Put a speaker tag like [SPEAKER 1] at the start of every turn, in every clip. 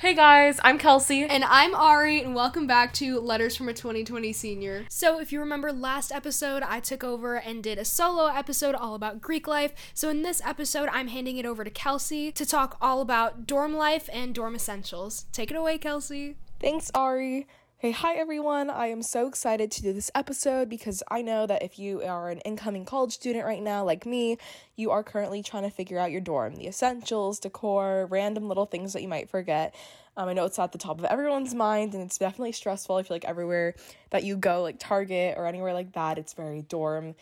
[SPEAKER 1] Hey guys, I'm Kelsey.
[SPEAKER 2] And I'm Ari, and welcome back to Letters from a 2020 Senior.
[SPEAKER 3] So, if you remember last episode, I took over and did a solo episode all about Greek life. So, in this episode, I'm handing it over to Kelsey to talk all about dorm life and dorm essentials. Take it away, Kelsey.
[SPEAKER 1] Thanks, Ari. Hey, hi everyone. I am so excited to do this episode because I know that if you are an incoming college student right now, like me, you are currently trying to figure out your dorm, the essentials, decor, random little things that you might forget. Um, I know it's at the top of everyone's mind and it's definitely stressful. I feel like everywhere that you go, like Target or anywhere like that, it's very dorm,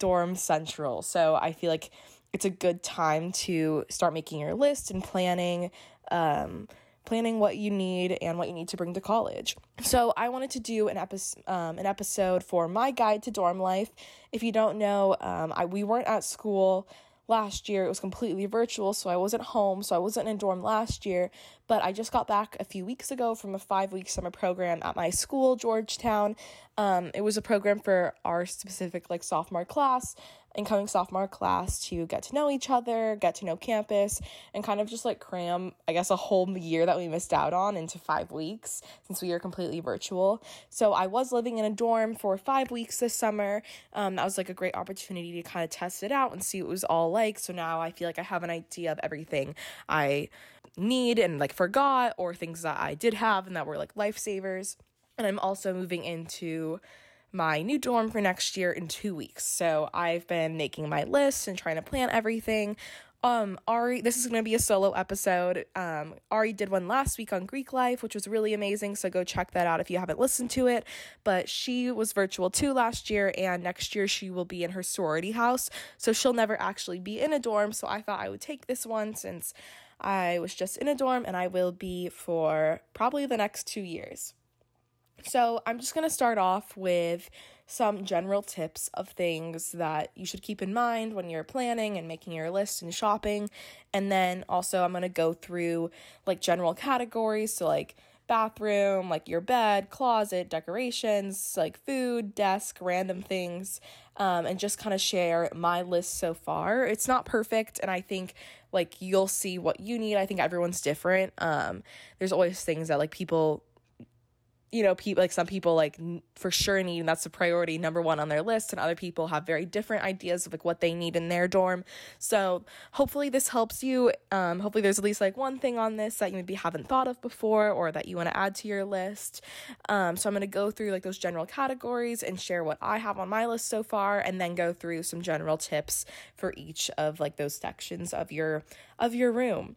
[SPEAKER 1] dorm central. So I feel like it's a good time to start making your list and planning. Um, planning what you need and what you need to bring to college. So I wanted to do an episode, um, an episode for my guide to dorm life. If you don't know, um, I we weren't at school last year. It was completely virtual, so I wasn't home, so I wasn't in dorm last year. But I just got back a few weeks ago from a five week summer program at my school, Georgetown. Um, it was a program for our specific like sophomore class incoming sophomore class to get to know each other, get to know campus, and kind of just like cram, I guess, a whole year that we missed out on into five weeks since we were completely virtual. So I was living in a dorm for five weeks this summer. Um, that was like a great opportunity to kind of test it out and see what it was all like. So now I feel like I have an idea of everything I need and like forgot, or things that I did have and that were like lifesavers. And I'm also moving into my new dorm for next year in two weeks. So I've been making my list and trying to plan everything. Um, Ari, this is gonna be a solo episode. Um, Ari did one last week on Greek life, which was really amazing. So go check that out if you haven't listened to it. But she was virtual too last year, and next year she will be in her sorority house. So she'll never actually be in a dorm. So I thought I would take this one since I was just in a dorm, and I will be for probably the next two years. So, I'm just going to start off with some general tips of things that you should keep in mind when you're planning and making your list and shopping. And then also, I'm going to go through like general categories. So, like bathroom, like your bed, closet, decorations, like food, desk, random things, um, and just kind of share my list so far. It's not perfect, and I think like you'll see what you need. I think everyone's different. Um, there's always things that like people you know, people like some people like for sure need, and that's the priority number one on their list, and other people have very different ideas of like what they need in their dorm. So hopefully this helps you. Um, hopefully there's at least like one thing on this that you maybe haven't thought of before or that you want to add to your list. Um, so I'm gonna go through like those general categories and share what I have on my list so far, and then go through some general tips for each of like those sections of your of your room.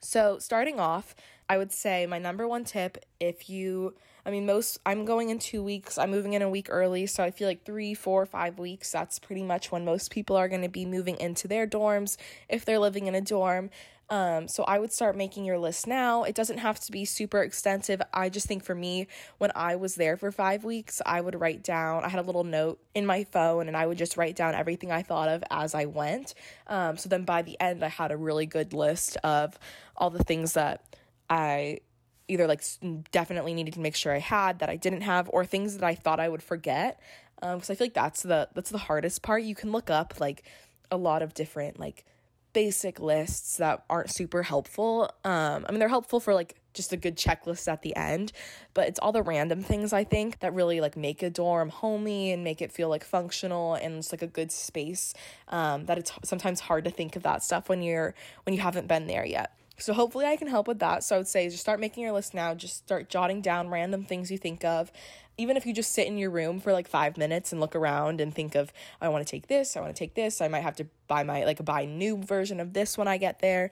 [SPEAKER 1] So starting off, I would say my number one tip if you I mean, most I'm going in two weeks. I'm moving in a week early, so I feel like three, four, five weeks. That's pretty much when most people are going to be moving into their dorms if they're living in a dorm. Um, so I would start making your list now. It doesn't have to be super extensive. I just think for me, when I was there for five weeks, I would write down, I had a little note in my phone and I would just write down everything I thought of as I went. Um, so then by the end, I had a really good list of all the things that I either like definitely needed to make sure I had that I didn't have or things that I thought I would forget um cuz I feel like that's the that's the hardest part. You can look up like a lot of different like basic lists that aren't super helpful um I mean they're helpful for like just a good checklist at the end but it's all the random things I think that really like make a dorm homey and make it feel like functional and it's like a good space um that it's sometimes hard to think of that stuff when you're when you haven't been there yet so hopefully I can help with that. So I would say just start making your list now. Just start jotting down random things you think of. Even if you just sit in your room for like five minutes and look around and think of, I want to take this, I want to take this. I might have to buy my like buy new version of this when I get there.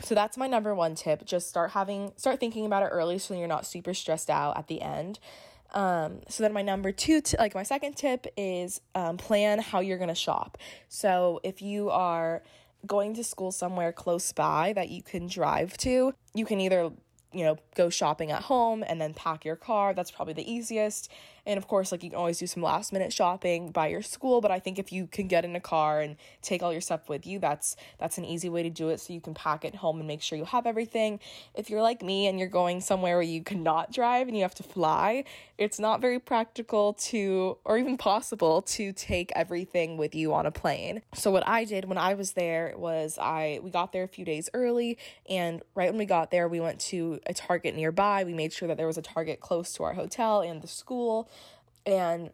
[SPEAKER 1] So that's my number one tip. Just start having start thinking about it early so you're not super stressed out at the end. Um, so then my number two, t- like my second tip is um, plan how you're gonna shop. So if you are going to school somewhere close by that you can drive to, you can either you know, go shopping at home and then pack your car. That's probably the easiest. And of course, like you can always do some last minute shopping by your school, but I think if you can get in a car and take all your stuff with you, that's that's an easy way to do it so you can pack it home and make sure you have everything. If you're like me and you're going somewhere where you cannot drive and you have to fly, it's not very practical to or even possible to take everything with you on a plane. So what I did when I was there was I we got there a few days early and right when we got there we went to a Target nearby. We made sure that there was a Target close to our hotel and the school and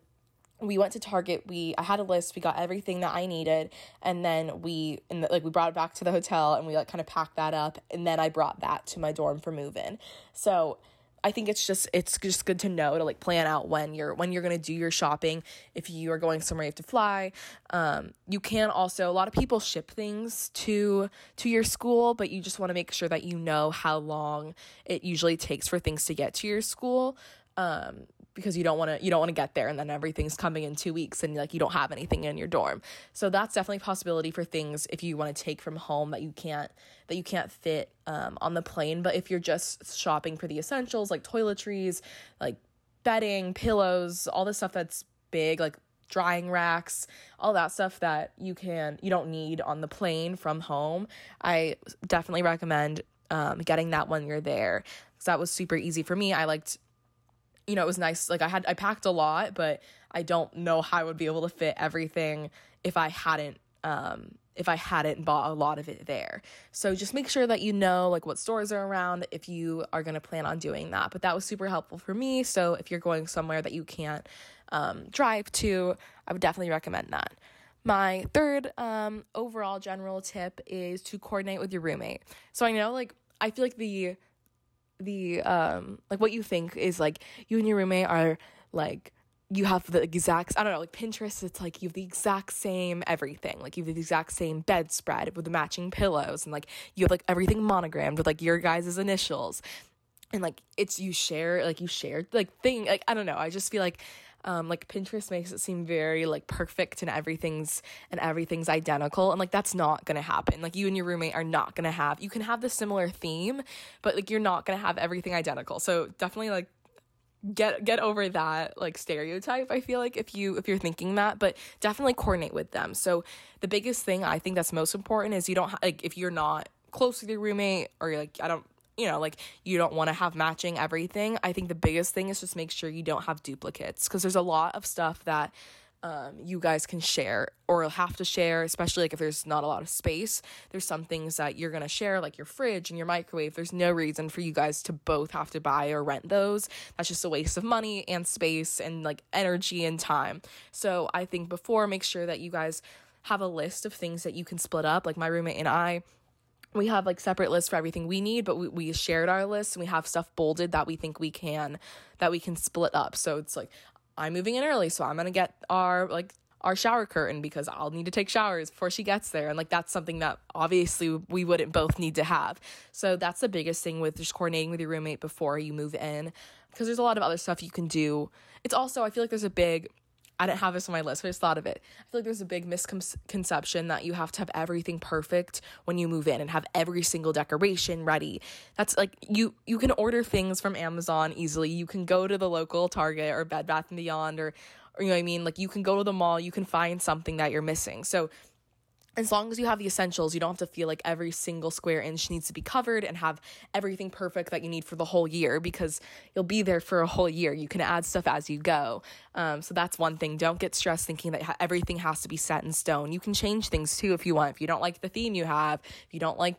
[SPEAKER 1] we went to Target. We I had a list. We got everything that I needed, and then we and the, like we brought it back to the hotel, and we like kind of packed that up, and then I brought that to my dorm for move in. So I think it's just it's just good to know to like plan out when you're when you're gonna do your shopping. If you are going somewhere you have to fly, um, you can also a lot of people ship things to to your school, but you just want to make sure that you know how long it usually takes for things to get to your school. Um, because you don't want to you don't want to get there and then everything's coming in 2 weeks and like you don't have anything in your dorm. So that's definitely a possibility for things if you want to take from home that you can't that you can't fit um, on the plane, but if you're just shopping for the essentials like toiletries, like bedding, pillows, all the stuff that's big like drying racks, all that stuff that you can you don't need on the plane from home. I definitely recommend um, getting that when you're there because that was super easy for me. I liked you know, it was nice. Like I had, I packed a lot, but I don't know how I would be able to fit everything if I hadn't, um, if I hadn't bought a lot of it there. So just make sure that you know like what stores are around if you are going to plan on doing that. But that was super helpful for me. So if you're going somewhere that you can't um, drive to, I would definitely recommend that. My third um, overall general tip is to coordinate with your roommate. So I know like I feel like the the um like what you think is like you and your roommate are like you have the exact I don't know like Pinterest it's like you have the exact same everything. Like you have the exact same bedspread with the matching pillows and like you have like everything monogrammed with like your guys' initials. And like it's you share like you share like thing like I don't know I just feel like um, like Pinterest makes it seem very like perfect and everything's and everything's identical and like that's not gonna happen. Like you and your roommate are not gonna have you can have the similar theme, but like you're not gonna have everything identical. So definitely like get get over that like stereotype i feel like if you if you're thinking that but definitely coordinate with them so the biggest thing i think that's most important is you don't ha- like if you're not close with your roommate or you're like i don't you know, like you don't want to have matching everything. I think the biggest thing is just make sure you don't have duplicates because there's a lot of stuff that um, you guys can share or have to share, especially like if there's not a lot of space. There's some things that you're gonna share, like your fridge and your microwave. There's no reason for you guys to both have to buy or rent those. That's just a waste of money and space and like energy and time. So I think before, make sure that you guys have a list of things that you can split up. Like my roommate and I, we have like separate lists for everything we need but we, we shared our lists and we have stuff bolded that we think we can that we can split up. So it's like i'm moving in early so i'm gonna get our like our shower curtain because i'll need to take showers before she gets there. And like that's something that obviously we wouldn't both need to have. So that's the biggest thing with just coordinating with your roommate before you move in because there's a lot of other stuff you can do. It's also i feel like there's a big I didn't have this on my list, but I just thought of it. I feel like there's a big misconception that you have to have everything perfect when you move in and have every single decoration ready. That's like you you can order things from Amazon easily. You can go to the local Target or Bed Bath and Beyond or or you know what I mean? Like you can go to the mall, you can find something that you're missing. So as long as you have the essentials, you don't have to feel like every single square inch needs to be covered and have everything perfect that you need for the whole year because you'll be there for a whole year. You can add stuff as you go. Um, so that's one thing. Don't get stressed thinking that everything has to be set in stone. You can change things too if you want. If you don't like the theme you have, if you don't like,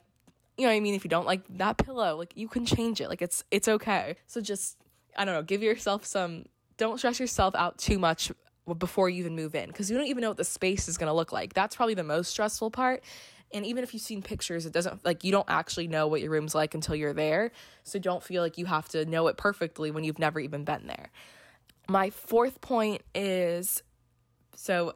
[SPEAKER 1] you know what I mean? If you don't like that pillow, like you can change it. Like it's it's okay. So just I don't know, give yourself some. Don't stress yourself out too much before you even move in because you don't even know what the space is going to look like. That's probably the most stressful part. And even if you've seen pictures, it doesn't like you don't actually know what your room's like until you're there. So don't feel like you have to know it perfectly when you've never even been there. My fourth point is so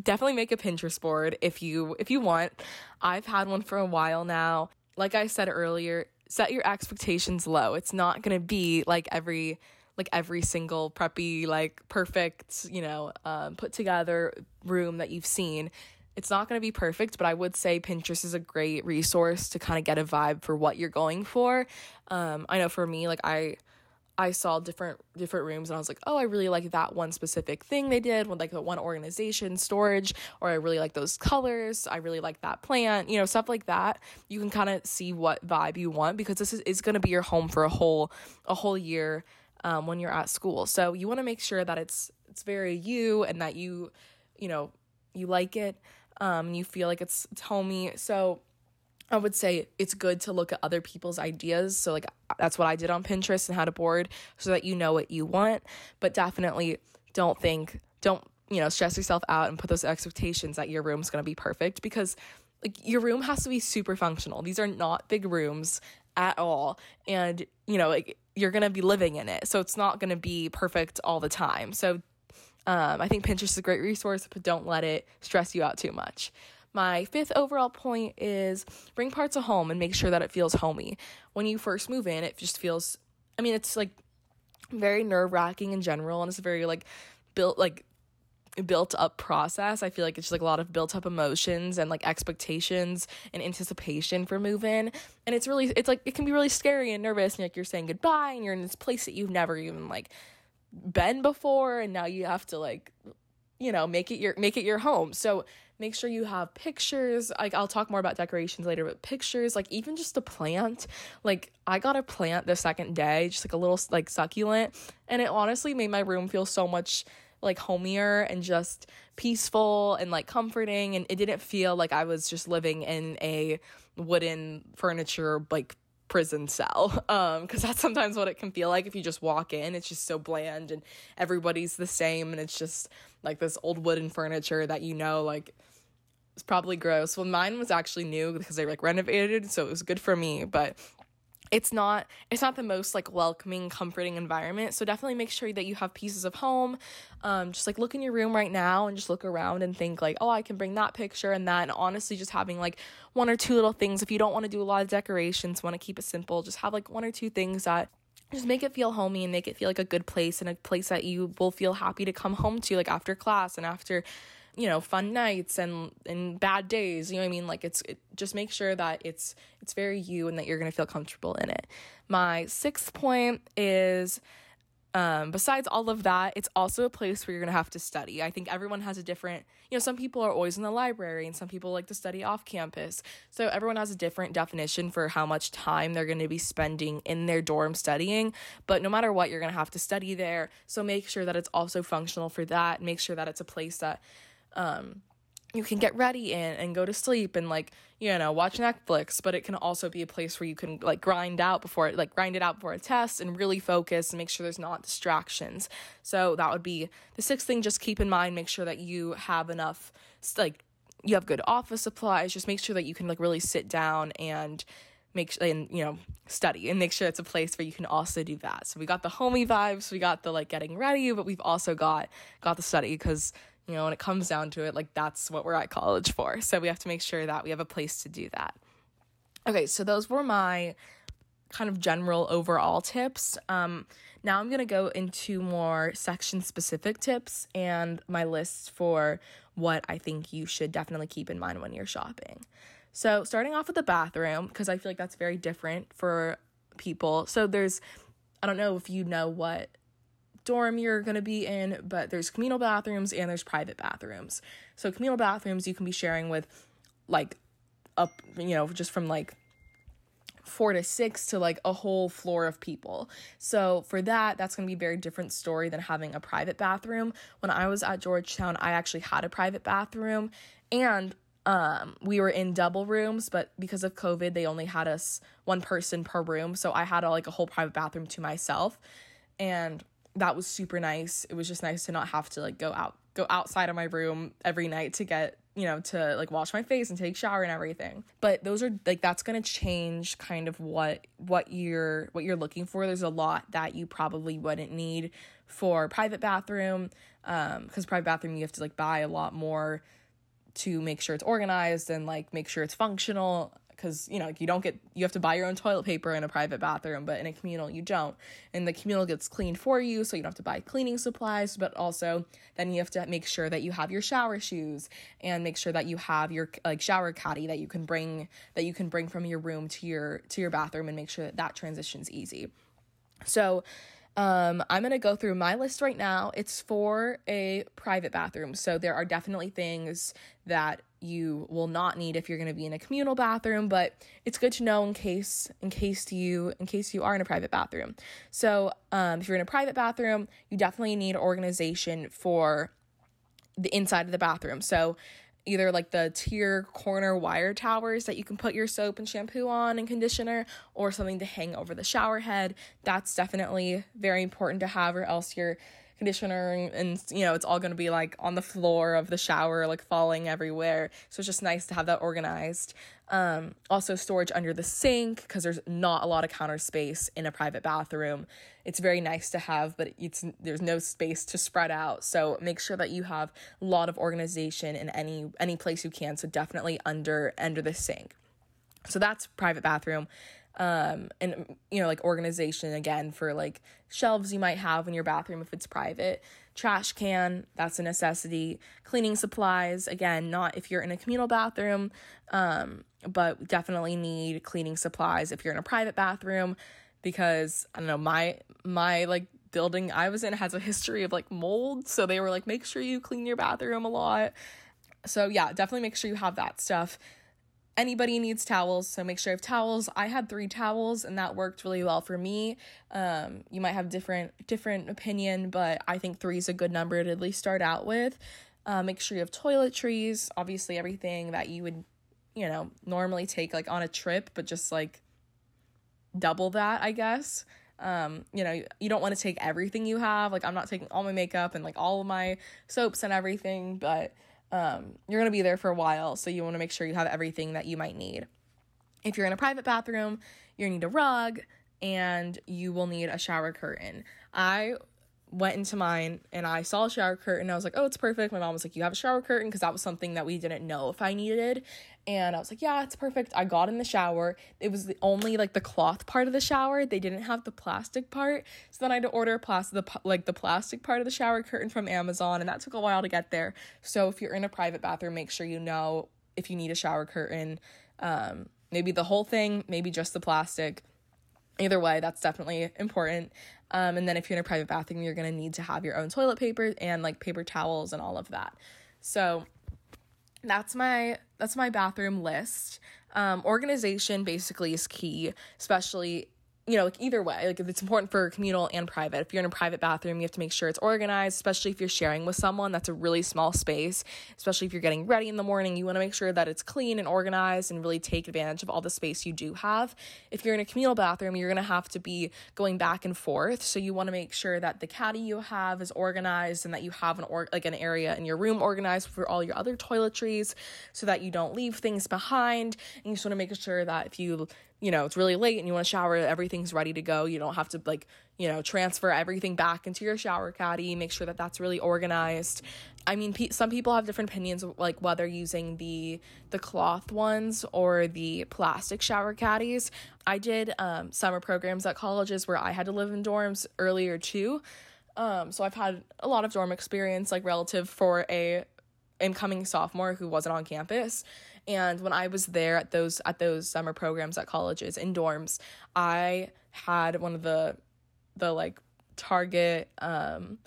[SPEAKER 1] definitely make a Pinterest board if you if you want. I've had one for a while now. Like I said earlier, set your expectations low. It's not going to be like every like every single preppy, like perfect, you know, um, put together room that you've seen. It's not going to be perfect, but I would say Pinterest is a great resource to kind of get a vibe for what you're going for. Um, I know for me, like I, I saw different different rooms and I was like, oh, I really like that one specific thing they did with like the one organization storage, or I really like those colors. I really like that plant, you know, stuff like that. You can kind of see what vibe you want because this is, is going to be your home for a whole a whole year um, when you're at school. So you want to make sure that it's it's very you and that you you know you like it. Um, you feel like it's, it's homey. So I would say it's good to look at other people's ideas. So, like, that's what I did on Pinterest and had a board so that you know what you want. But definitely don't think, don't, you know, stress yourself out and put those expectations that your room's gonna be perfect because, like, your room has to be super functional. These are not big rooms at all. And, you know, like, you're gonna be living in it. So, it's not gonna be perfect all the time. So, um, I think Pinterest is a great resource, but don't let it stress you out too much. My fifth overall point is bring parts of home and make sure that it feels homey. When you first move in, it just feels, I mean, it's like very nerve wracking in general, and it's very like built, like, built up process. I feel like it's just like a lot of built up emotions and like expectations and anticipation for move in. And it's really it's like it can be really scary and nervous and like you're saying goodbye and you're in this place that you've never even like been before. And now you have to like you know make it your make it your home. So make sure you have pictures. Like i'll talk more about decorations later but pictures like even just a plant. Like i got a plant the second day just like a little like succulent. And it honestly made my room feel so much like homier and just peaceful and like comforting and it didn't feel like i was just living in a wooden furniture like prison cell. Um because that's sometimes what it can feel like if you just walk in it's just so bland and everybody's the same and it's just like this old wooden furniture that you know like it's probably gross. Well mine was actually new because they like renovated so it was good for me but it's not it's not the most like welcoming comforting environment. So definitely make sure that you have pieces of home. Um, just like look in your room right now and just look around and think like oh i can bring that picture and that. And honestly just having like one or two little things. If you don't want to do a lot of decorations want to keep it simple just have like one or two things that just make it feel homey and make it feel like a good place and a place that you will feel happy to come home to like after class and after you know fun nights and and bad days you know what i mean like it's it, just make sure that it's it's very you and that you're going to feel comfortable in it my sixth point is um, besides all of that, it's also a place where you're to have to study. I think everyone has a different, you know, some people are always in the library and some people like to study off campus. So everyone has a different definition for how much time they're to be spending in their dorm studying. But no matter what, you're to have to study there. So make sure that it's also functional for that. Make sure that it's a place that um, you can get ready in and go to sleep and like you know watch netflix but it can also be a place where you can like grind out before like grind it out before a test and really focus and make sure there's not distractions. So that would be the sixth thing just keep in mind make sure that you have enough like you have good office supplies. Just make sure that you can like really sit down and make and you know study and make sure it's a place where you can also do that. So we got the homey vibes we got the like getting ready but we've also got got the study because you know, when it comes down to it, like that's what we're at college for. So we have to make sure that we have a place to do that. Okay, so those were my kind of general overall tips. Um, now I'm going to go into more section specific tips and my list for what I think you should definitely keep in mind when you're shopping. So, starting off with the bathroom, because I feel like that's very different for people. So, there's, I don't know if you know what dorm you're going to be in, but there's communal bathrooms and there's private bathrooms. So communal bathrooms you can be sharing with like up, you know, just from like 4 to 6 to like a whole floor of people. So for that, that's going to be a very different story than having a private bathroom. When I was at Georgetown, I actually had a private bathroom and um we were in double rooms but because of covid they only had us one person per room so i had a, like a whole private bathroom to myself and that was super nice. It was just nice to not have to like go out go outside of my room every night to get, you know, to like wash my face and take shower and everything. But those are like that's going to change kind of what what you're what you're looking for. There's a lot that you probably wouldn't need for private bathroom um cuz private bathroom you have to like buy a lot more to make sure it's organized and like make sure it's functional because you know like you don't get you have to buy your own toilet paper in a private bathroom but in a communal you don't and the communal gets cleaned for you so you don't have to buy cleaning supplies but also then you have to make sure that you have your shower shoes and make sure that you have your like shower caddy that you can bring that you can bring from your room to your to your bathroom and make sure that that transition's easy so Um, I'm going to go through my list right now. It's for a private bathroom. So there are definitely things that you will not need if you're going to be in a communal bathroom, but it's good to know in case in case you in case you are in a private bathroom. So, um, if you're in a private bathroom, you definitely need organization for the inside of the bathroom. So, either like the tier corner wire towers that you can put your soap and shampoo on and conditioner or something to hang over the shower head. That's definitely very important to have or else you're conditioner and, and you know it's all going to be like on the floor of the shower like falling everywhere. So it's just nice to have that organized. Um, also storage under the sink because there's not a lot of counter space in a private bathroom. It's very nice to have but it's there's no space to spread out. So make sure that you have a lot of organization in any any place you can. So definitely under under the sink. So that's private bathroom um and you know like organization again for like shelves you might have in your bathroom if it's private. Trash can that's a necessity. Cleaning supplies again not if you're in a communal bathroom um but definitely need cleaning supplies if you're in a private bathroom because i don't know my my like building i was in has a history of like mold so they were like make sure you clean your bathroom a lot. So yeah definitely make sure you have that stuff anybody needs towels so make sure you have towels. I had three towels and that worked really well for me. Um, you might have different different opinion but i think three is a good number to at least start out with. Uh, make sure you have toiletries obviously everything that you would you know normally take like on a trip but just like double that i guess. Um, you know you don't want to take everything you have like i'm not taking all my makeup and like all of my soaps and everything but um, you're going to be there for a while, so you want to make sure you have everything that you might need. If you're in a private bathroom, you need a rug and you will need a shower curtain. I went into mine and I saw a shower curtain. I was like, oh, it's perfect. My mom was like, you have a shower curtain because that was something that we didn't know if I needed. And I was like, yeah, it's perfect. I got in the shower. It was the only like the cloth part of the shower. They didn't have the plastic part. So then I had to order plastic the like the plastic part of the shower curtain from Amazon and that took a while to get there. So if you're in a private bathroom, make sure you know if you need a shower curtain. Um, maybe the whole thing, maybe just the plastic. Either way, that's definitely important. Um, and then if you're in a private bathroom, you're gonna need to have your own toilet paper and like paper towels and all of that. So that's my that's my bathroom list. Um, organization basically is key, especially you know, like either way, like if it's important for communal and private. If you're in a private bathroom, you have to make sure it's organized, especially if you're sharing with someone. That's a really small space, especially if you're getting ready in the morning. You want to make sure that it's clean and organized and really take advantage of all the space you do have. If you're in a communal bathroom, you're going to have to be going back and forth. So you want to make sure that the caddy you have is organized and that you have an or like an area in your room organized for all your other toiletries so that you don't leave things behind. And you just want to make sure that if you you know, it's really late and you want to shower, everything's ready to go. You don't have to like, you know, transfer everything back into your shower caddy. Make sure that that's really organized. I mean, pe- some people have different opinions like whether using the the cloth ones or the plastic shower caddies. I did um, summer programs at colleges where I had to live in dorms earlier too. Um, so I've had a lot of dorm experience like relative for a incoming sophomore who wasn't on campus and when I was there at those at those summer programs at colleges in dorms, I had one of the the like Target um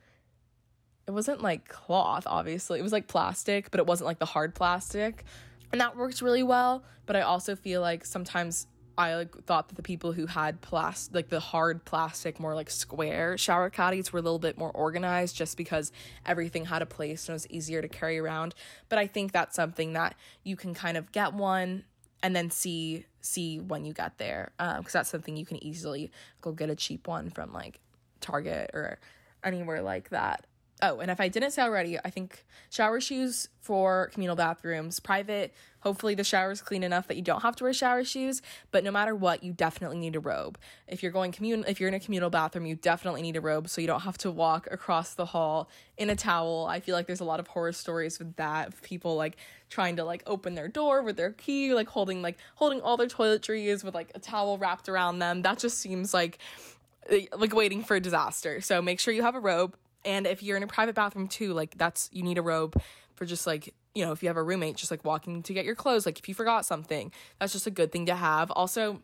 [SPEAKER 1] it wasn't like cloth obviously. It was like plastic, but it wasn't like the hard plastic. And that works really well, but I also feel like sometimes I like thought that the people who had plastic, like the hard plastic, more like square shower caddies were a little bit more organized just because everything had a place and it was easier to carry around. But I think that's something that you can kind of get one and then see see when you get there because um, that's something you can easily go get a cheap one from like Target or anywhere like that. Oh, and if I didn't say already, I think shower shoes for communal bathrooms, private, hopefully the shower's clean enough that you don't have to wear shower shoes, but no matter what, you definitely need a robe. If you're going commun if you're in a communal bathroom, you definitely need a robe so you don't have to walk across the hall in a towel. I feel like there's a lot of horror stories with that of people like trying to like open their door with their key, like holding like holding all their toiletries with like a towel wrapped around them. That just seems like like waiting for a disaster. So make sure you have a robe and if you're in a private bathroom too, like that's you need a robe for just like, you know, if you have a roommate just like walking to get your clothes, like if you forgot something, that's just a good thing to have. Also,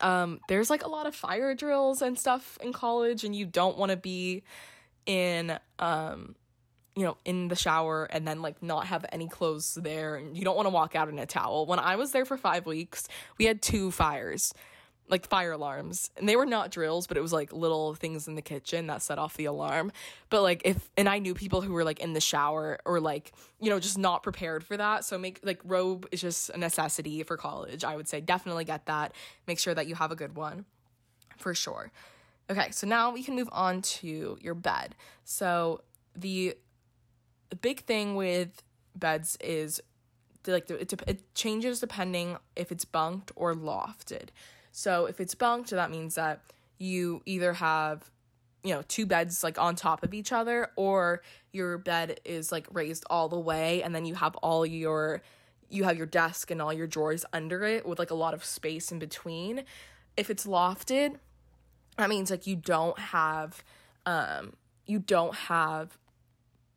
[SPEAKER 1] Um, there's like a lot of fire drills and stuff in college, and you don't want to be in um you know, in the shower and then like not have any clothes there and you don't want to walk out in a towel. When I was there for 5 weeks, we had two fires. Like fire alarms. And they were not drills, but it was like little things in the kitchen that set off the alarm. But like if and I knew people who were like in the shower or like, you know, just not prepared for that. So make like robe is just a necessity for college. I would say definitely get that. Make sure that you have a good one. For sure. Okay, so now we can move on to your bed. So the big thing with beds is like it changes depending if it's bunked or lofted. So if it's bunked, that means that you either have you know two beds like on top of each other or your bed is like raised all the way and then you have all your you have your desk and all your drawers under it with like a lot of space in between. If it's lofted, that means like you don't have um you don't have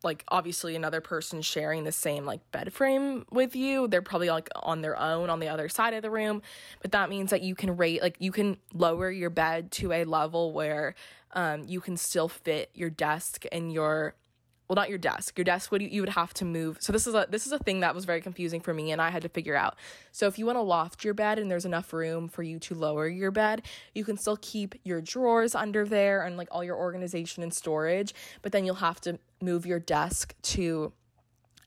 [SPEAKER 1] like obviously another person sharing the same like bed frame with you. They're probably like on their own on the other side of the room. But that means that you can rate like you can lower your bed to a level where um, you can still fit your desk and your well not your desk. Your desk would you would have to move. So this is a this is a thing that was very confusing for me and i had to figure out. So if you want to loft your bed and there's enough room for you to lower your bed you can still keep your drawers under there and like all your organization and storage but then you'll have to move your desk to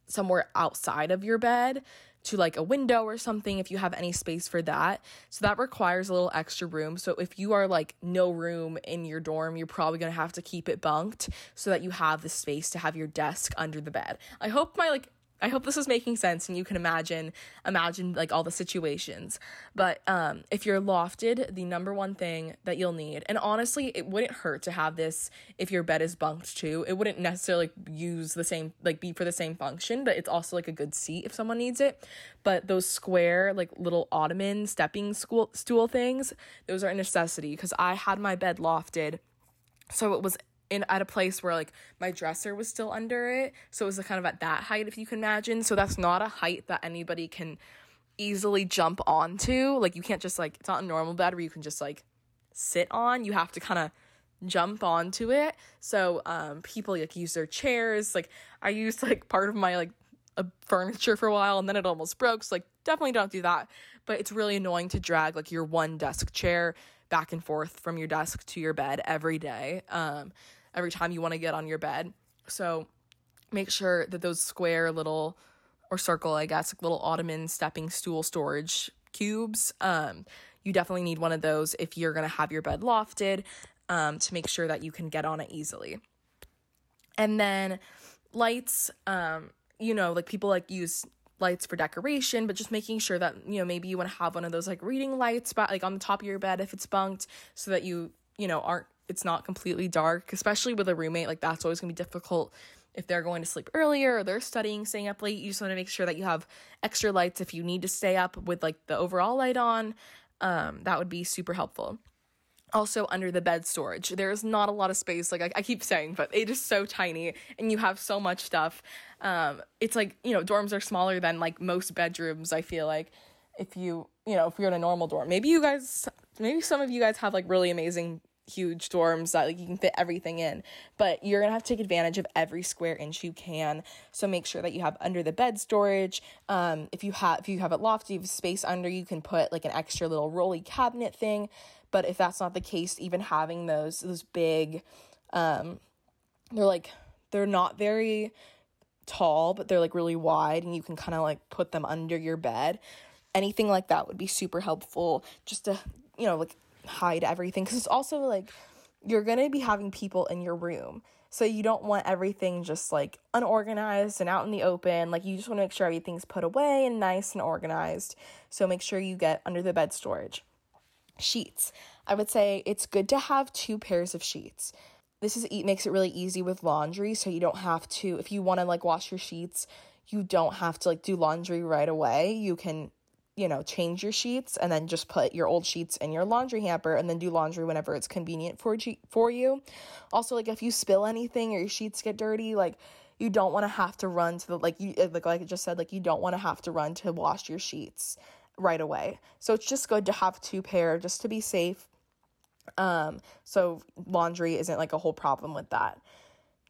[SPEAKER 1] somewhere outside of your bed to like a window or something if you have any space for that. So that requires a little extra room. So if you are like no room in your dorm, you're probably going to have to keep it bunked so that you have the space to have your desk under the bed. I hope my like I hope this is making sense and you can imagine imagine like all the situations. But um, if you're lofted, the number one thing that you'll need, and honestly, it wouldn't hurt to have this if your bed is bunked too. It wouldn't necessarily use the same like be for the same function, but it's also like a good seat if someone needs it. But those square like little ottoman stepping school stool things, those are a necessity because I had my bed lofted so it was in at a place where like my dresser was still under it. So it was kind of at that height if you can imagine. So that's not a height that anybody can easily jump onto. Like you can't just like it's not a normal bed where you can just like sit on. You have to kind of jump onto it. So um people like use their chairs. Like i used like part of my like a furniture for a while and then it almost broke. So like definitely don't do that. But it's really annoying to drag like your one desk chair back and forth from your desk to your bed every day. Um every time you want to get on your bed. So make sure that those square little or circle, I guess, little ottoman stepping stool storage cubes, um, you definitely need one of those if you're going to have your bed lofted um, to make sure that you can get on it easily. And then lights, um, you know, like people like use lights for decoration, but just making sure that, you know, maybe you want to have one of those like reading lights, but like on the top of your bed if it's bunked so that you, you know, aren't it's not completely dark, especially with a roommate. Like that's always gonna be difficult if they're going to sleep earlier or they're studying, staying up late. You just want to make sure that you have extra lights if you need to stay up with like the overall light on. Um, that would be super helpful. Also, under the bed storage, there's not a lot of space. Like I, I keep saying, but it is so tiny, and you have so much stuff. Um, it's like you know, dorms are smaller than like most bedrooms. I feel like if you you know if you're in a normal dorm, maybe you guys, maybe some of you guys have like really amazing huge dorms that like you can fit everything in but you're gonna have to take advantage of every square inch you can. So make sure that you have under the bed storage um if you have if you have it lofty you have space under you can put like an extra little rolly cabinet thing. But if that's not the case even having those those big um they're like they're not very tall but they're like really wide and you can kind of like put them under your bed. Anything like that would be super helpful just to you know like hide everything because it's also like you're going to be having people in your room. So you don't want everything just like unorganized and out in the open. Like you just want to make sure everything's put away and nice and organized. So make sure you get under the bed storage. Sheets. I would say it's good to have two pairs of sheets. This is it makes it really easy with laundry so you don't have to if you want to like wash your sheets, you don't have to like do laundry right away. You can you know, change your sheets and then just put your old sheets in your laundry hamper and then do laundry whenever it's convenient for for you. Also, like if you spill anything or your sheets get dirty, like you don't want to have to run to the like you like like I just said like you don't want to have to run to wash your sheets right away. So it's just good to have two pair just to be safe. Um, so laundry isn't like a whole problem with that.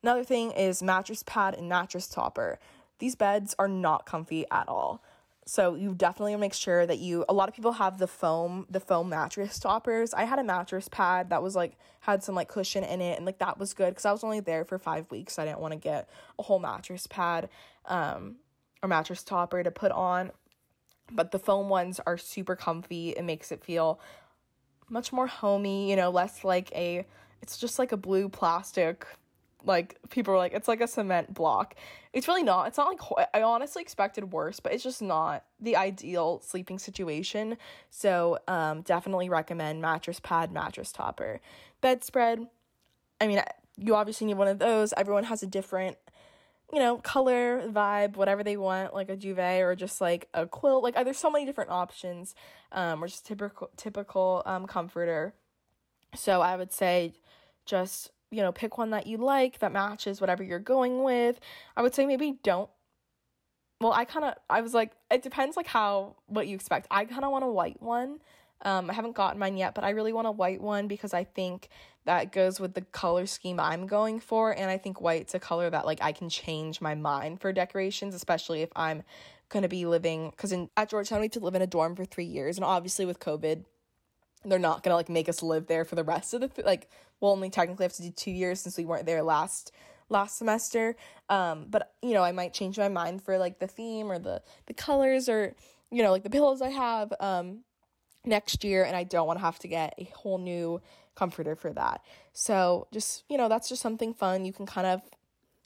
[SPEAKER 1] Another thing is mattress pad and mattress topper. These beds are not comfy at all. So you definitely make sure that you a lot of people have the foam the foam mattress toppers. I had a mattress pad that was like had some like cushion in it and like that was good cuz I was only there for 5 weeks. So I didn't want to get a whole mattress pad um or mattress topper to put on. But the foam ones are super comfy. It makes it feel much more homey, you know, less like a it's just like a blue plastic like people were like it's like a cement block. It's really not. It's not like i honestly expected worse but it's just not the ideal sleeping situation. So um definitely recommend mattress pad mattress topper. Bedspread. I mean you obviously need one of those. Everyone has a different you know color vibe whatever they want like a duvet or just like a quilt. Like there's so many different options um or just typical typical um comforter. So i would say just you know, pick one that you like that matches whatever you're going with. I would say maybe don't. Well, I kind of, I was like, it depends like how, what you expect. I kind of want a white one. Um, I haven't gotten mine yet, but I really want a white one because I think that goes with the color scheme I'm going for. And I think white's a color that like I can change my mind for decorations, especially if I'm to be living, because in at Georgetown, we have to live in a dorm for three years. And obviously with COVID, they're not gonna like make us live there for the rest of the like we'll only technically have to do two years since we weren't there last last semester. Um but you know i might change my mind for like the theme or the the colors or you know like the pillows i have um next year and i don't want to have to get a whole new comforter for that. So just you know that's just something fun. You can kind of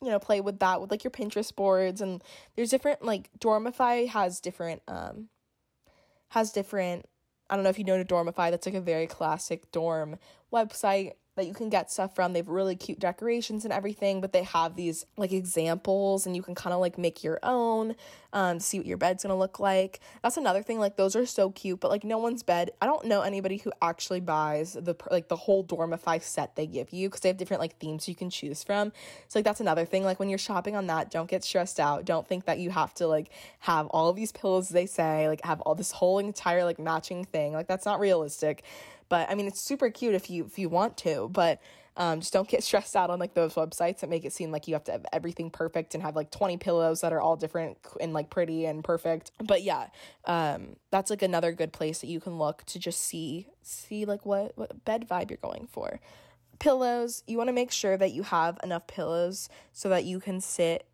[SPEAKER 1] you know play with that with like your pinterest boards and there's different like dormify has different um has different I don't know if you know Dormify, that's like a very classic dorm website that you can get stuff from. They have really cute decorations and everything, but they have these like examples and you can kind of like make your own um see what your bed's to look like. That's another thing like those are so cute, but like no one's bed. I don't know anybody who actually buys the like the whole Dormify set they give you cuz they have different like themes you can choose from. So like that's another thing like when you're shopping on that, don't get stressed out. Don't think that you have to like have all these pillows they say, like have all this whole entire like matching thing. Like that's not realistic. But I mean, it's super cute if you if you want to, but um, just don't get stressed out on like those websites that make it seem like you have to have everything perfect and have like 20 pillows that are all different and like pretty and perfect. But yeah, um, that's like another good place that you can look to just see see like what what bed vibe you're going for. Pillows, you want to make sure that you have enough pillows so that you can sit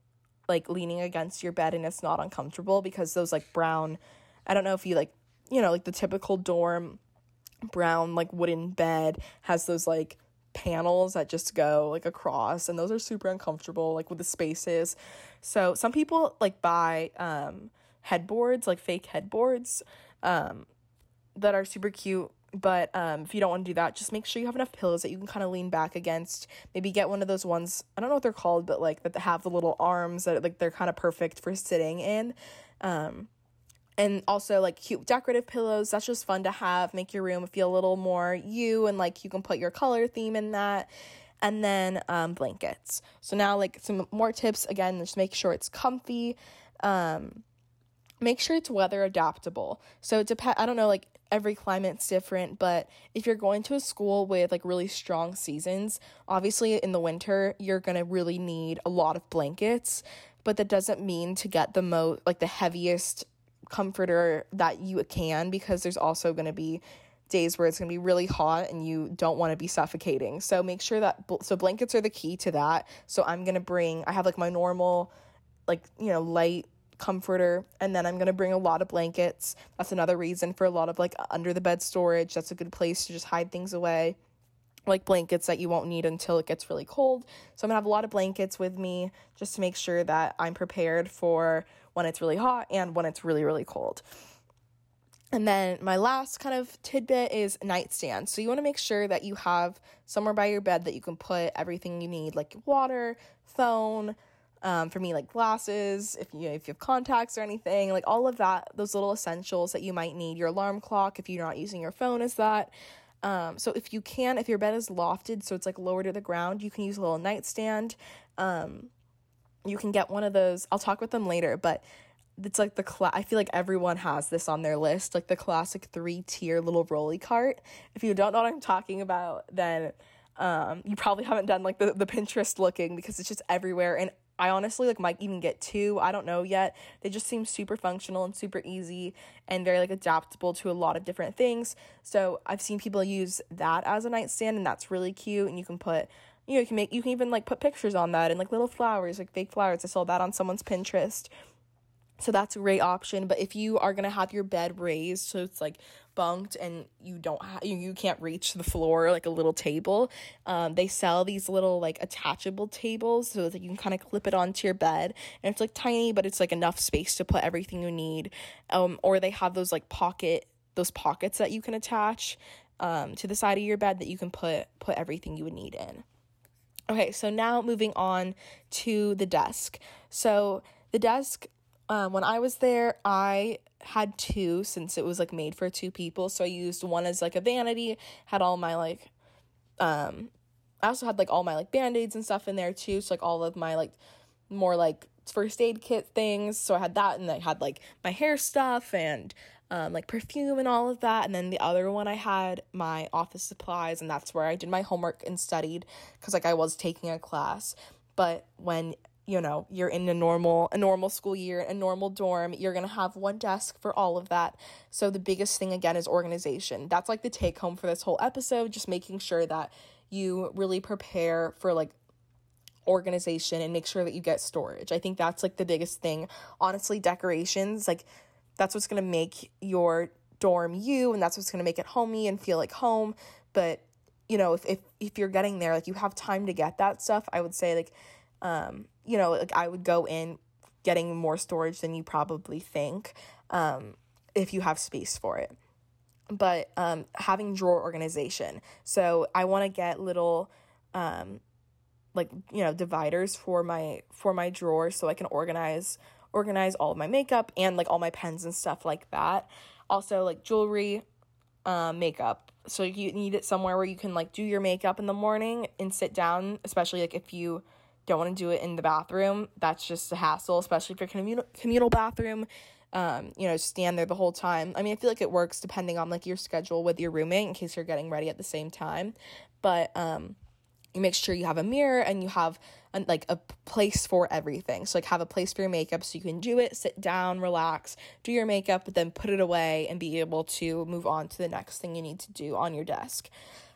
[SPEAKER 1] like leaning against your bed and it's not uncomfortable because those like brown I don't know if you like you know like the typical dorm brown like wooden bed has those like panels that just go like across and those are super uncomfortable like with the spaces. So some people like buy um headboards like fake headboards um that are super cute but um, if you don't want to do that just make sure you have enough pillows that you can kind of lean back against. Maybe get one of those ones i don't know what they're called but like that have the little arms that like they're kind of perfect for sitting in. Um, and also like cute decorative pillows. That's just fun to have make your room feel a little more you and like you can put your color theme in that. And then um, blankets. So now like some more tips again just make sure it's comfy um, make sure it's weather adaptable. So it depends i don't know like every climate's different but if you're going to a school with like really strong seasons obviously in the winter you're to really need a lot of blankets but that doesn't mean to get the most like the heaviest comforter that you can because there's also going to be days where it's going to be really hot and you don't want to be suffocating. So make sure that so blankets are the key to that. So I'm going to bring I have like my normal like, you know, light comforter and then I'm going to bring a lot of blankets. That's another reason for a lot of like under the bed storage. That's a good place to just hide things away. Like blankets that you won't need until it gets really cold. So I'm going to have a lot of blankets with me just to make sure that I'm prepared for when it's really hot and when it's really, really cold. And then my last kind of tidbit is nightstand. So you want to make sure that you have somewhere by your bed that you can put everything you need, like water, phone, um, for me, like glasses, if you if you have contacts or anything, like all of that, those little essentials that you might need. Your alarm clock, if you're not using your phone, is that. Um, so if you can, if your bed is lofted, so it's like lower to the ground, you can use a little nightstand. Um, you can get one of those. I'll talk with them later, but it's like the I feel like everyone has this on their list, like the classic three tier little rolly cart. If you don't know what I'm talking about, then um, you probably haven't done like the, the Pinterest looking because it's just everywhere. And I honestly like might even get two. I don't know yet. They just seem super functional and super easy and very like adaptable to a lot of different things. So I've seen people use that as a nightstand and that's really cute. And you can put you know, you can make you can even like put pictures on that and like little flowers, like fake flowers. I saw that on someone's Pinterest. So that's a great option. But if you are gonna have your bed raised, so it's like bunked and you don't ha- you, you can't reach the floor like a little table, um, they sell these little like attachable tables so that you can kind of clip it onto your bed and it's like tiny, but it's like enough space to put everything you need. Um, or they have those like pocket those pockets that you can attach um, to the side of your bed that you can put put everything you would need in. Okay, so now moving on to the desk. So the desk um, when I was there, I had two since it was like made for two people. So I used one as like a vanity, had all my like, um, I also had like all my like band aids and stuff in there too. So like all of my like more like first aid kit things. So I had that and I had like my hair stuff and um, like perfume and all of that. And then the other one I had my office supplies and that's where I did my homework and studied because like I was taking a class. But when you know you're in a normal a normal school year a normal dorm you're going to have one desk for all of that so the biggest thing again is organization that's like the take home for this whole episode just making sure that you really prepare for like organization and make sure that you get storage i think that's like the biggest thing honestly decorations like that's what's going to make your dorm you and that's what's going to make it homey and feel like home but you know if, if if you're getting there like you have time to get that stuff i would say like um, you know, like I would go in getting more storage than you probably think um, if you have space for it. But um, having drawer organization. So I want to get little um, like you know dividers for my for my drawers so I can organize organize all of my makeup and like all my pens and stuff like that. Also like jewelry, uh, makeup. So you need it somewhere where you can like do your makeup in the morning and sit down, especially like if you don't want to do it in the bathroom. That's just a hassle, especially if you're communal communal bathroom. Um, you know, stand there the whole time. I mean, I feel like it works depending on like your schedule with your roommate in case you're getting ready at the same time. But um, you make sure you have a mirror and you have a, like a place for everything. So like have a place for your makeup so you can do it, sit down, relax, do your makeup, but then put it away and be able to move on to the next thing you need to do on your desk.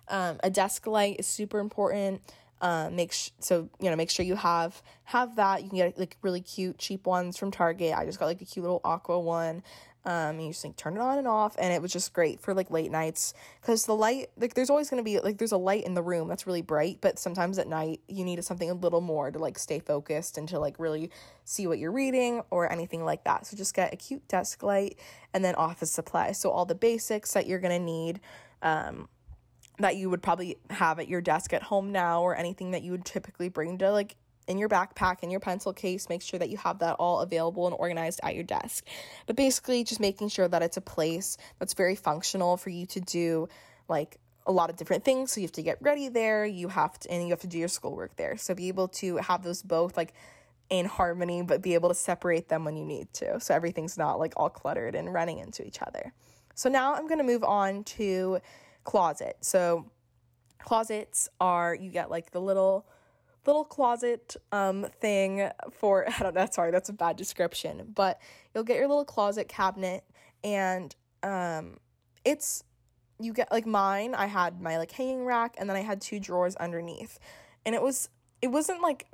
[SPEAKER 1] Um, a desk light is super important. Um, make sh- so you know make sure you have have that. You can get like really cute cheap ones from Target. I just got like a cute little aqua one. Um, you just like turn it on and off, and it was just great for like late nights because the light like there's always gonna be like there's a light in the room that's really bright, but sometimes at night you need something a little more to like stay focused and to like really see what you're reading or anything like that. So just get a cute desk light and then office supplies. So all the basics that you're gonna need. Um, that you would probably have at your desk at home now or anything that you would typically bring to like in your backpack in your pencil case make sure that you have that all available and organized at your desk. But basically just making sure that it's a place that's very functional for you to do like a lot of different things. So you have to get ready there. You have to and you have to do your schoolwork there. So be able to have those both like in harmony but be able to separate them when you need to. So everything's not like all cluttered and running into each other. So now i'm going to move on to closet. So closets are you get like the little little closet um thing for I don't know, sorry, that's a bad description, but you'll get your little closet cabinet and um it's you get like mine, I had my like hanging rack and then I had two drawers underneath. And it was it wasn't like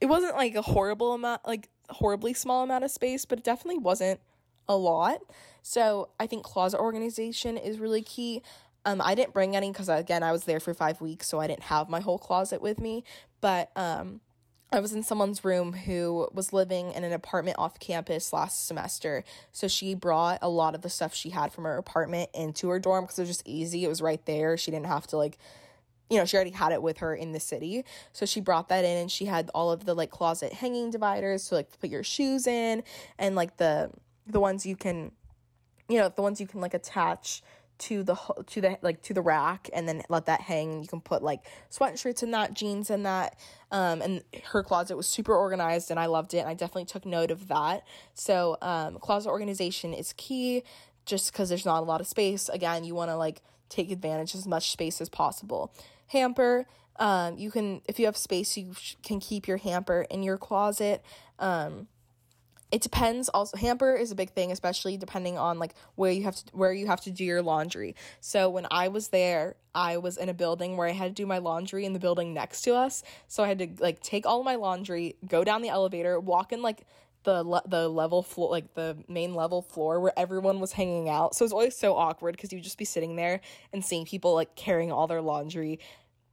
[SPEAKER 1] it wasn't like a horrible amount like horribly small amount of space, but it definitely wasn't a lot. So I think closet organization is really key. Um, I didn't bring any because again I was there for five weeks, so I didn't have my whole closet with me. But um, I was in someone's room who was living in an apartment off campus last semester. So she brought a lot of the stuff she had from her apartment into her dorm because it was just easy. It was right there. She didn't have to like you know, she already had it with her in the city. So she brought that in and she had all of the like closet hanging dividers to like put your shoes in and like the the ones you can you know the ones you can like attach to the to the like to the rack and then let that hang. You can put like sweatshirts in that, jeans in that. Um, and her closet was super organized and I loved it and I definitely took note of that. So um, closet organization is key just because there's not a lot of space. Again, you want to like take advantage as much space as possible. Hamper, um, you can if you have space, you can keep your hamper in your closet. Um, it depends also hamper is a big thing especially depending on like where you have to where you have to do your laundry. So when i was there i was in a building where i had to do my laundry in the building next to us. So i had to like take all my laundry go down the elevator walk in like the le- the level floor like the main level floor where everyone was hanging out. So it's always so awkward because you would just be sitting there and seeing people like carrying all their laundry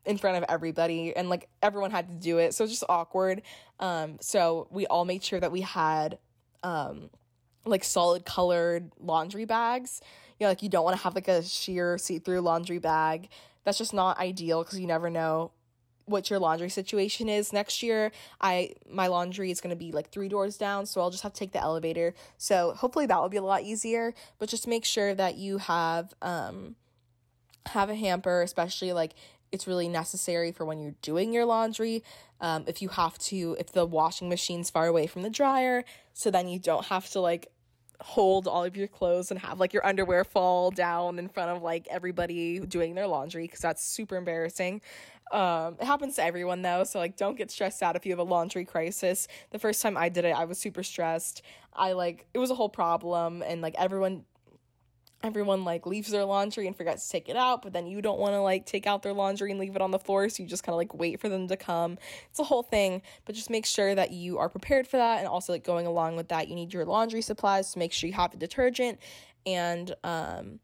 [SPEAKER 1] in front of everybody and like everyone had to do it. So it's just awkward. Um so we all made sure that we had um like solid colored laundry bags. You know, like you don't want to have like a sheer see-through laundry bag. That's just not ideal because you never know what your laundry situation is next year i my laundry is going to be like three doors down so i'll just have to take the elevator so hopefully that will be a lot easier but just make sure that you have um have a hamper especially like it's really necessary for when you're doing your laundry. Um, if you have to, if the washing machine's far away from the dryer, so then you don't have to like hold all of your clothes and have like your underwear fall down in front of like everybody doing their laundry because that's super embarrassing. Um, it happens to everyone though, so like don't get stressed out if you have a laundry crisis. The first time I did it, I was super stressed. I like it was a whole problem and like everyone everyone like leaves their laundry and forgets to take it out but then you don't want to like take out their laundry and leave it on the floor so you just kind of like wait for them to come. It's a whole thing but just make sure that you are prepared for that and also like going along with that you need your laundry supplies to make sure you have a detergent and um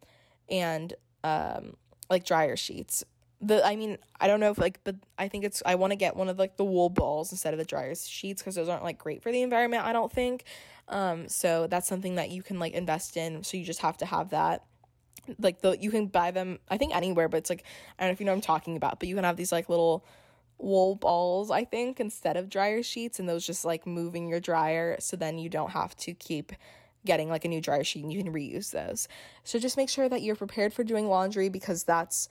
[SPEAKER 1] and um like dryer sheets the I mean I don't know if like but I think it's I want to get one of like the wool balls instead of the dryer sheets because those aren't like great for the environment I don't think. Um so that's something that you can like invest in so you just have to have that. Like the you can buy them I think anywhere but it's like I don't know if you know what I'm talking about but you can have these like little wool balls I think instead of dryer sheets and those just like moving your dryer so then you don't have to keep getting like a new dryer sheet and you can reuse those. So just make sure that you're prepared for doing laundry because that's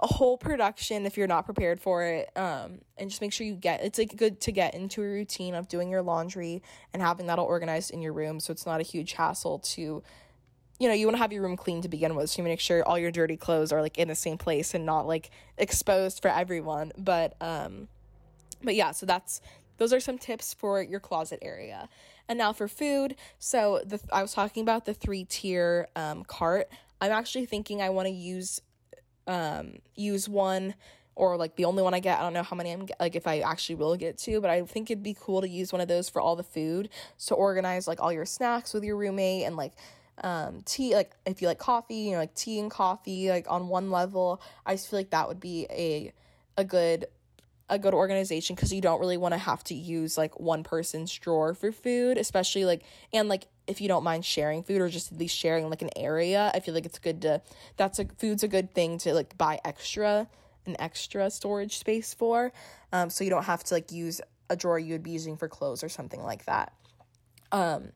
[SPEAKER 1] a whole production if you're not prepared for it um and just make sure you get it's like good to get into a routine of doing your laundry and having that all organized in your room so it's not a huge hassle to you know you want to have your room clean to begin with so you make sure all your dirty clothes are like in the same place and not like exposed for everyone but um but yeah so that's those are some tips for your closet area. And now for food so the i was talking about the three tier um, cart. I'm actually thinking i want to use um, use one or like the only one I get. I don't know how many I'm like if I actually will get to, but I think it'd be cool to use one of those for all the food to organize like all your snacks with your roommate and like um tea like if you like coffee, you know, like tea and coffee like on one level. I just feel like that would be a a good a good organization because you don't really want to have to use like one person's drawer for food, especially like and like if you don't mind sharing food or just at least sharing like an area, I feel like it's good to that's a food's a good thing to like buy extra an extra storage space for. Um, so you don't have to like use a drawer you would be using for clothes or something like that. Um,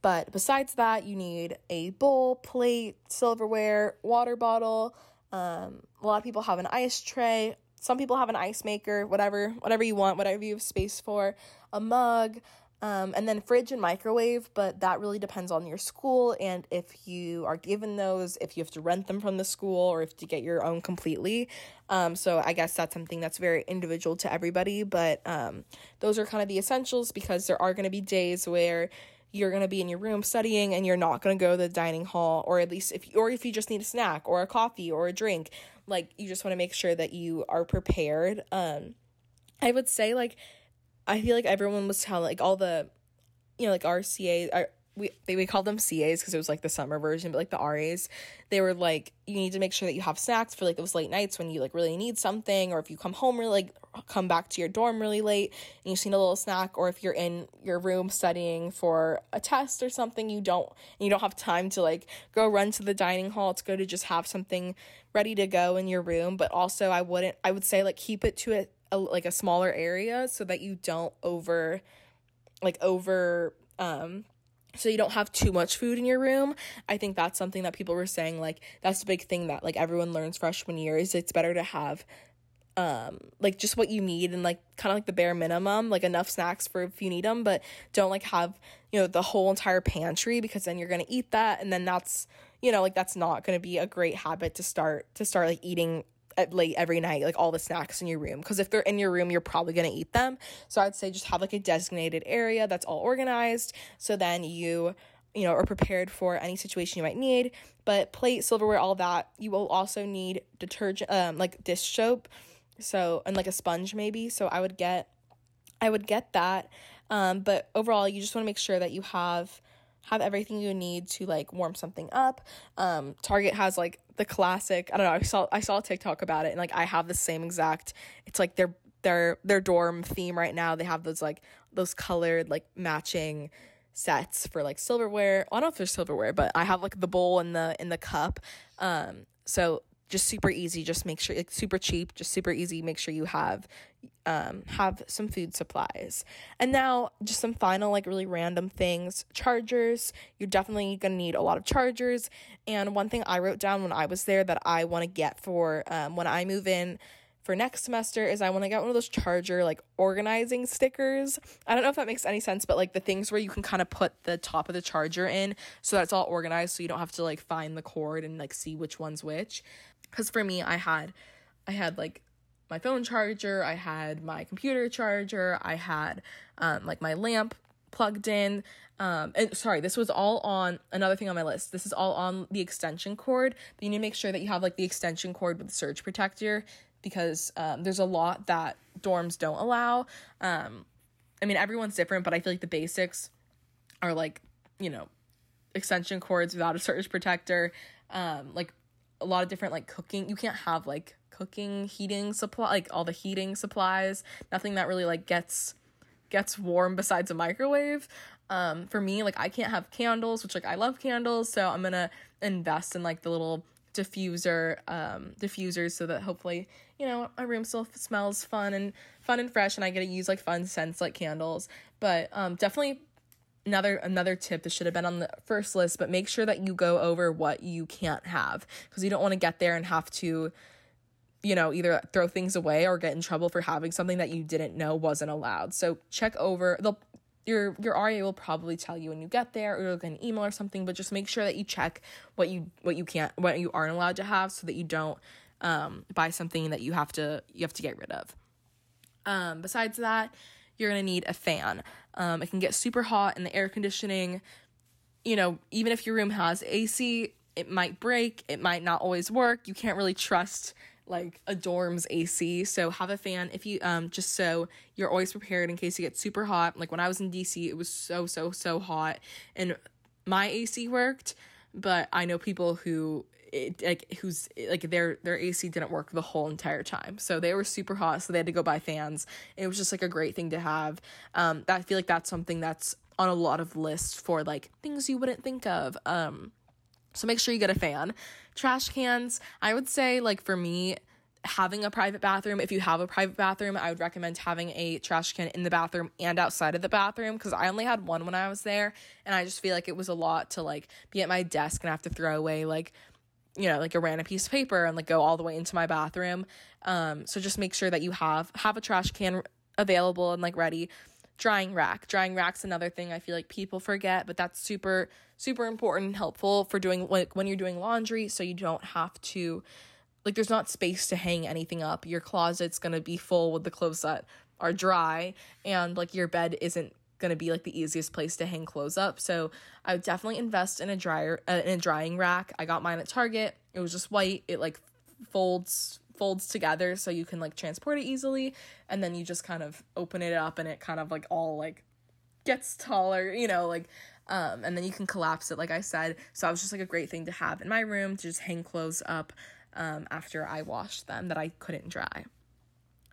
[SPEAKER 1] but besides that, you need a bowl, plate, silverware, water bottle. Um, a lot of people have an ice tray. Some people have an ice maker, whatever, whatever you want, whatever you have space for, a mug, um, and then fridge and microwave, but that really depends on your school and if you are given those, if you have to rent them from the school or if to get your own completely. Um, so I guess that's something that's very individual to everybody, but um, those are kind of the essentials because there are going to be days where you're going to be in your room studying and you're not going to go to the dining hall or at least if or if you just need a snack or a coffee or a drink like you just want to make sure that you are prepared. Um i would say like I feel like everyone was telling like all the, you know, like RCA, we they we call them CAs because it was like the summer version, but like the RAs, they were like you need to make sure that you have snacks for like those late nights when you like really need something, or if you come home really like come back to your dorm really late and you just need a little snack, or if you're in your room studying for a test or something, you don't you don't have time to like go run to the dining hall. It's good to just have something ready to go in your room, but also I wouldn't I would say like keep it to a, a like a smaller area so that you don't over like over um so you don't have too much food in your room. I think that's something that people were saying like that's the big thing that like everyone learns freshman year is it's better to have um like just what you need and like kind of like the bare minimum like enough snacks for if you need them but don't like have you know the whole entire pantry because then you're going to eat that and then that's you know like that's not going to be a great habit to start to start like eating at late every night like all the snacks in your room because if they're in your room you're probably going to eat them. So i'd say just have like a designated area that's all organized so then you you know are prepared for any situation you might need. But plate silverware all that you will also need detergent um like dish soap so and like a sponge maybe. So i would get i would get that. Um but overall you just want to make sure that you have have everything you need to like warm something up. Um target has like the classic i don't know i saw i saw a tiktok about it and like i have the same exact it's like their their their dorm theme right now. They have those like those colored like matching sets for like silverware. I don't know if there's silverware but i have like the bowl and the in the cup. Um so just super easy just make sure it's super cheap just super easy make sure you have um have some food supplies. And now just some final like really random things. Chargers you're definitely gonna need a lot of chargers. And one thing i wrote down when i was there that i want to get for um, when i move in for next semester is I want to get one of those charger like organizing stickers. I don't know if that makes any sense, but like the things where you can kind of put the top of the charger in so that's all organized so you don't have to like find the cord and like see which one's which. Cuz for me, I had I had like my phone charger, I had my computer charger, I had um like my lamp plugged in. Um, and sorry, this was all on another thing on my list. This is all on the extension cord, but you need to make sure that you have like the extension cord with the surge protector because um, there's a lot that dorms don't allow. Um, I mean, everyone's different, but I feel like the basics are like, you know, extension cords without a surge protector, um, like a lot of different like cooking. You can't have like cooking heating supply, like all the heating supplies. Nothing that really like gets gets warm besides a microwave. Um, for me, like I can't have candles, which like I love candles, so I'm gonna invest in like the little diffuser um diffusers so that hopefully you know my room still smells fun and fun and fresh and i get to use like fun scents like candles. But um definitely another another tip that should have been on the first list but make sure that you go over what you can't have because you don't want to get there and have to you know either throw things away or get in trouble for having something that you didn't know wasn't allowed. So check over they'll your your RA will probably tell you when you get there or you'll get an email or something, but just make sure that you check what you what you can't what you aren't allowed to have so that you don't um, buy something that you have to you have to get rid of. Um, besides that, you're gonna need a fan. Um, it can get super hot in the air conditioning. You know, even if your room has AC, it might break. It might not always work. You can't really trust like a dorm's AC. So have a fan if you um just so you're always prepared in case it gets super hot. Like when I was in DC, it was so so so hot and my AC worked, but I know people who it, like who's like their their AC didn't work the whole entire time. So they were super hot, so they had to go buy fans. It was just like a great thing to have. Um I feel like that's something that's on a lot of lists for like things you wouldn't think of. Um so make sure you get a fan. Trash cans, I would say like for me having a private bathroom, if you have a private bathroom, I would recommend having a trash can in the bathroom and outside of the bathroom cuz I only had one when I was there and I just feel like it was a lot to like be at my desk and have to throw away like you know, like a random piece of paper and like go all the way into my bathroom. Um so just make sure that you have have a trash can available and like ready drying rack. Drying rack's another thing I feel like people forget, but that's super super important and helpful for doing like when you're doing laundry so you don't have to like there's not space to hang anything up. Your closet's going to be full with the clothes that are dry and like your bed isn't going to be like the easiest place to hang clothes up. So I would definitely invest in a dryer uh, in a drying rack. I got mine at Target. It was just white. It like folds folds together so you can like transport it easily and then you just kind of open it up and it kind of like all like gets taller, you know, like um and then you can collapse it like I said. So it was just like a great thing to have in my room to just hang clothes up um after I washed them that I couldn't dry.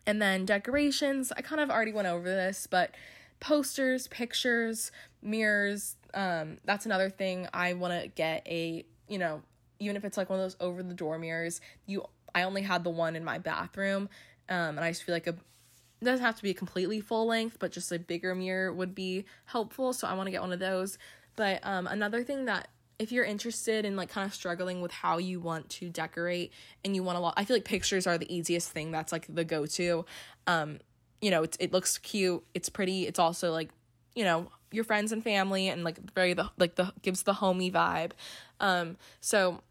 [SPEAKER 1] And then decorations, I kind of already went over this, but posters, pictures, mirrors, um that's another thing I want to get a, you know, even if it's like one of those over the door mirrors, you I only had the one in my bathroom. Um, and I just feel like a it doesn't have to be completely full length, but just a bigger mirror would be helpful. So I want to get one of those. But um, another thing that if you're interested in like kind of struggling with how you want to decorate and you want a lot I feel like pictures are the easiest thing that's like the go-to. Um, you know, it's, it looks cute, it's pretty, it's also like, you know, your friends and family and like very the like the gives the homey vibe. Um, so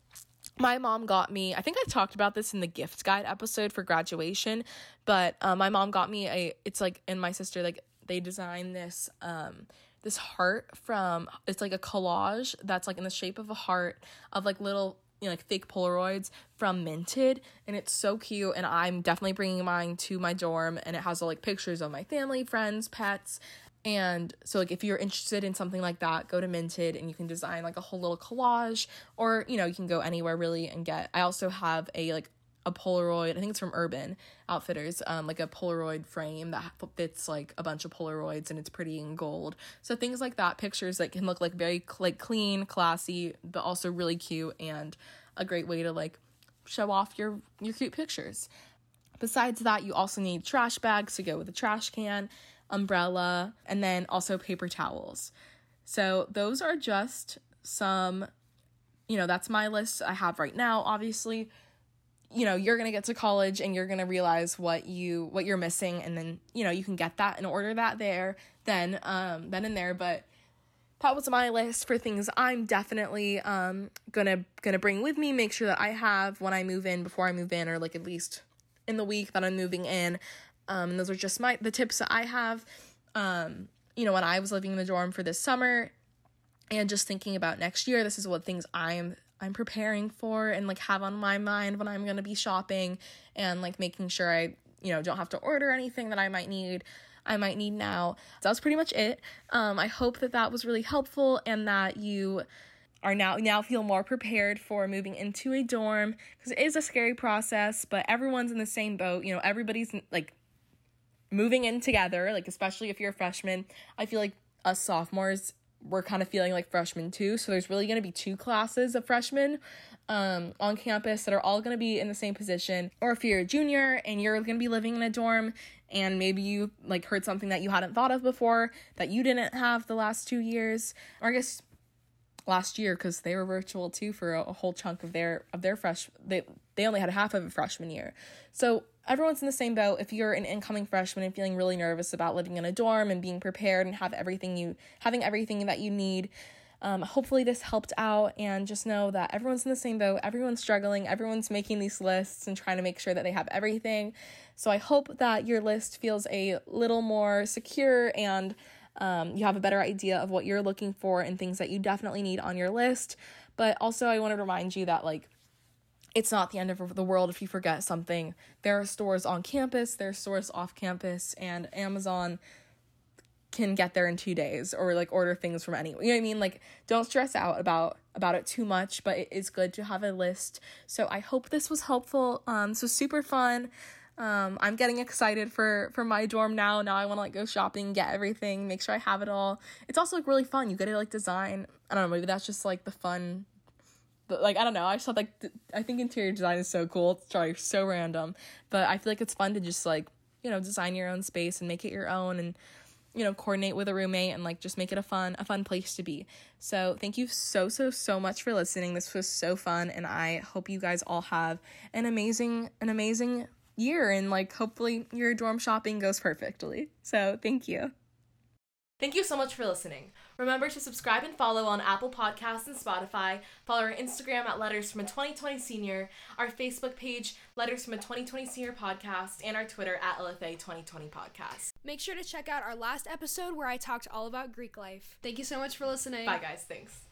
[SPEAKER 1] my mom got me i think i talked about this in the gift guide episode for graduation but um, my mom got me a it's like and my sister like they designed this um this heart from it's like a collage that's like in the shape of a heart of like little you know, like fake Polaroids from Minted, and it's so cute. And I'm definitely bringing mine to my dorm, and it has all like pictures of my family, friends, pets. And so, like, if you're interested in something like that, go to Minted and you can design like a whole little collage, or you know, you can go anywhere really and get. I also have a like a Polaroid. I think it's from Urban Outfitters, um, like a Polaroid frame that fits like a bunch of Polaroids and it's pretty in gold. So things like that, pictures that can look like very like clean, classy, but also really cute and a great way to like show off your your cute pictures. Besides that, you also need trash bags to go with a trash can, umbrella, and then also paper towels. So those are just some you know, that's my list I have right now. Obviously, you know you're going to get to college and you're going to realize what you what you're missing and then you know you can get that and order that there then um then and there but that was my list for things i'm definitely um gonna gonna bring with me make sure that i have when i move in before i move in or like at least in the week that i'm moving in um and those are just my the tips that i have um you know when i was living in the dorm for this summer and just thinking about next year this is what things i'm I'm preparing for and like have on my mind when I'm going to be shopping and like making sure I, you know, don't have to order anything that I might need. I might need now. So that's pretty much it. Um, I hope that that was really helpful and that you are now now feel more prepared for moving into a dorm because it is a scary process, but everyone's in the same boat. You know, everybody's like moving in together. Like especially if you're a freshman, I feel like us sophomores we're kind of feeling like freshmen too. So there's really going to be two classes of freshmen um, on campus that are all going to be in the same position. Or if you're a junior and you're going to be living in a dorm and maybe you like heard something that you hadn't thought of before that you didn't have the last two years, or I guess last year because they were virtual too for a, a, whole chunk of their of their fresh they they only had half of a freshman year. So everyone's in the same boat. If you're an incoming freshman and feeling really nervous about living in a dorm and being prepared and have everything you having everything that you need, um, hopefully this helped out. And just know that everyone's in the same boat. Everyone's struggling. Everyone's making these lists and trying to make sure that they have everything. So I hope that your list feels a little more secure and um, you have a better idea of what you're looking for and things that you definitely need on your list. But also, I want to remind you that like it's not the end of the world if you forget something. There are stores on campus, there are stores off campus, and Amazon can get there in two days or like order things from anywhere. You know what I mean? Like don't stress out about about it too much, but it is good to have a list. So I hope this was helpful. Um so super fun. Um, I'm getting excited for for my dorm now. Now I want to like go shopping, get everything, make sure I have it all. It's also like really fun. You get to like design. I don't know. Maybe that's just like the fun but like I don't know, I just thought like th- I think interior design is so cool. It's probably so random, but I feel like it's fun to just like you know design your own space and make it your own and you know coordinate with a roommate and like just make it a fun a fun place to be. So thank you so so so much for listening. This was so fun, and I hope you guys all have an amazing an amazing year and like hopefully your dorm shopping goes perfectly. So thank you. Thank you so much for listening. Remember to subscribe and follow on Apple Podcasts and Spotify. Follow our Instagram at Letters from a 2020 Senior, our Facebook page, Letters from a 2020 Senior Podcast, and our Twitter at LFA 2020 Podcast.
[SPEAKER 3] Make sure to check out our last episode where I talked all about Greek life.
[SPEAKER 2] Thank you so much for listening.
[SPEAKER 1] Bye, guys. Thanks.